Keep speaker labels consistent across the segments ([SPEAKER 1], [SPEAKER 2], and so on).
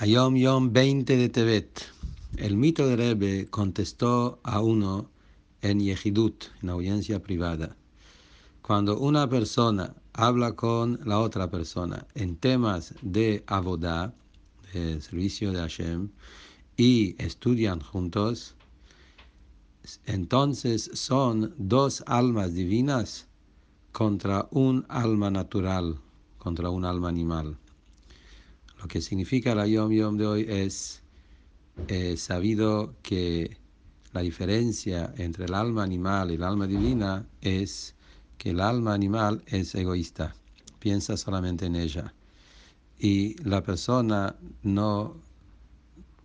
[SPEAKER 1] Ayom Yom 20 de Tebet. El mito de Rebbe contestó a uno en Yehidut, en audiencia privada. Cuando una persona habla con la otra persona en temas de abodá, servicio de Hashem, y estudian juntos, entonces son dos almas divinas contra un alma natural, contra un alma animal. Lo que significa la Yom Yom de hoy es eh, sabido que la diferencia entre el alma animal y el alma divina es que el alma animal es egoísta, piensa solamente en ella. Y la persona no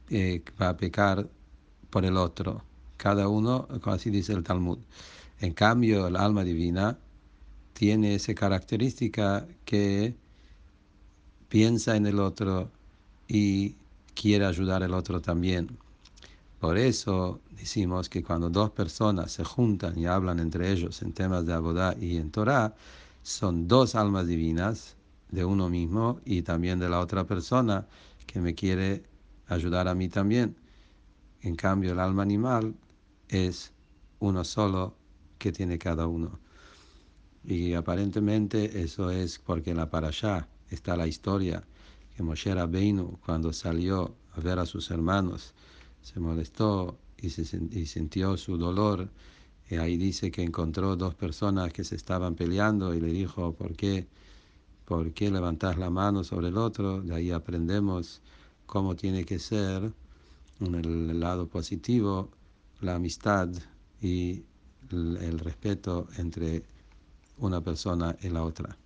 [SPEAKER 1] eh, va a pecar por el otro. Cada uno, así dice el Talmud. En cambio, el alma divina tiene esa característica que piensa en el otro y quiere ayudar al otro también. Por eso decimos que cuando dos personas se juntan y hablan entre ellos en temas de Abodá y en Torah, son dos almas divinas de uno mismo y también de la otra persona que me quiere ayudar a mí también. En cambio, el alma animal es uno solo que tiene cada uno. Y aparentemente eso es porque en la parashá está la historia que Moshe Rabbeinu cuando salió a ver a sus hermanos se molestó y, se, y sintió su dolor y ahí dice que encontró dos personas que se estaban peleando y le dijo ¿por qué? ¿por qué levantas la mano sobre el otro? de ahí aprendemos cómo tiene que ser en el lado positivo la amistad y el respeto entre una persona y la otra.